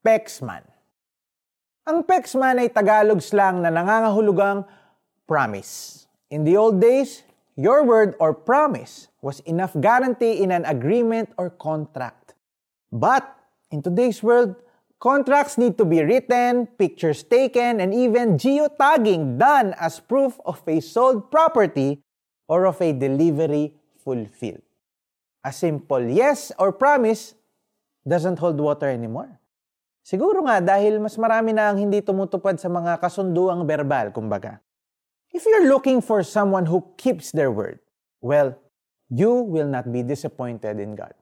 Pexman. Ang Pexman ay Tagalog slang na nangangahulugang promise. In the old days, your word or promise was enough guarantee in an agreement or contract. But in today's world, contracts need to be written, pictures taken, and even geotagging done as proof of a sold property or of a delivery fulfilled. A simple yes or promise doesn't hold water anymore. Siguro nga dahil mas marami na ang hindi tumutupad sa mga kasunduang verbal, kumbaga. If you're looking for someone who keeps their word, well, you will not be disappointed in God.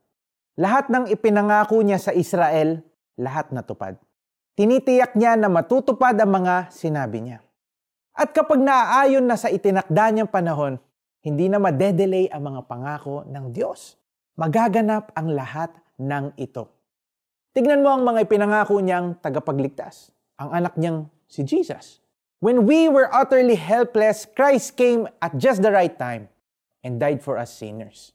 Lahat ng ipinangako niya sa Israel, lahat natupad. Tinitiyak niya na matutupad ang mga sinabi niya. At kapag naaayon na sa itinakda niyang panahon, hindi na madedelay ang mga pangako ng Diyos. Magaganap ang lahat ng ito. Tignan mo ang mga ipinangako niyang tagapagligtas, ang anak niyang si Jesus. When we were utterly helpless, Christ came at just the right time and died for us sinners.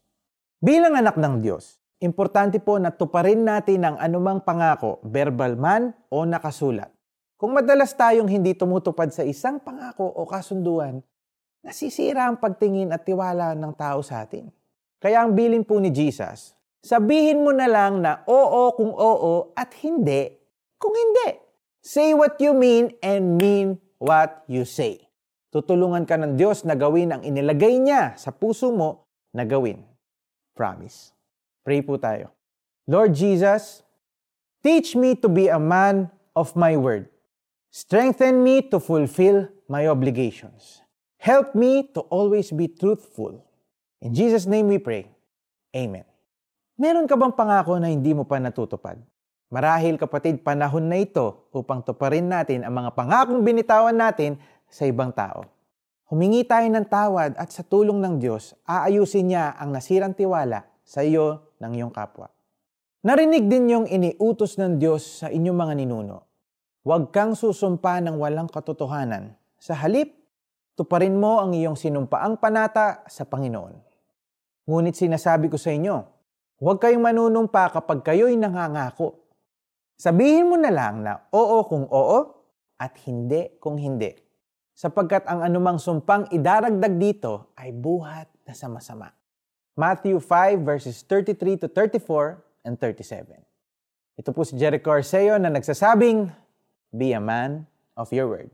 Bilang anak ng Diyos, importante po na tuparin natin ang anumang pangako, verbal man o nakasulat. Kung madalas tayong hindi tumutupad sa isang pangako o kasunduan, nasisira ang pagtingin at tiwala ng tao sa atin. Kaya ang bilin po ni Jesus, Sabihin mo na lang na oo kung oo at hindi kung hindi. Say what you mean and mean what you say. Tutulungan ka ng Diyos na gawin ang inilagay niya sa puso mo na gawin. Promise. Pray po tayo. Lord Jesus, teach me to be a man of my word. Strengthen me to fulfill my obligations. Help me to always be truthful. In Jesus' name we pray. Amen. Meron ka bang pangako na hindi mo pa natutupad? Marahil kapatid, panahon na ito upang tuparin natin ang mga pangakong binitawan natin sa ibang tao. Humingi tayo ng tawad at sa tulong ng Diyos, aayusin niya ang nasirang tiwala sa iyo ng iyong kapwa. Narinig din yung iniutos ng Diyos sa inyong mga ninuno. Huwag kang susumpa ng walang katotohanan. Sa halip, tuparin mo ang iyong sinumpaang panata sa Panginoon. Ngunit sinasabi ko sa inyo, Huwag kayong manunumpa kapag kayo'y nangangako. Sabihin mo na lang na oo kung oo at hindi kung hindi. Sapagkat ang anumang sumpang idaragdag dito ay buhat na sama-sama. Matthew 5 verses 33 to 34 and 37. Ito po si Jericho Arceo na nagsasabing, Be a man of your word.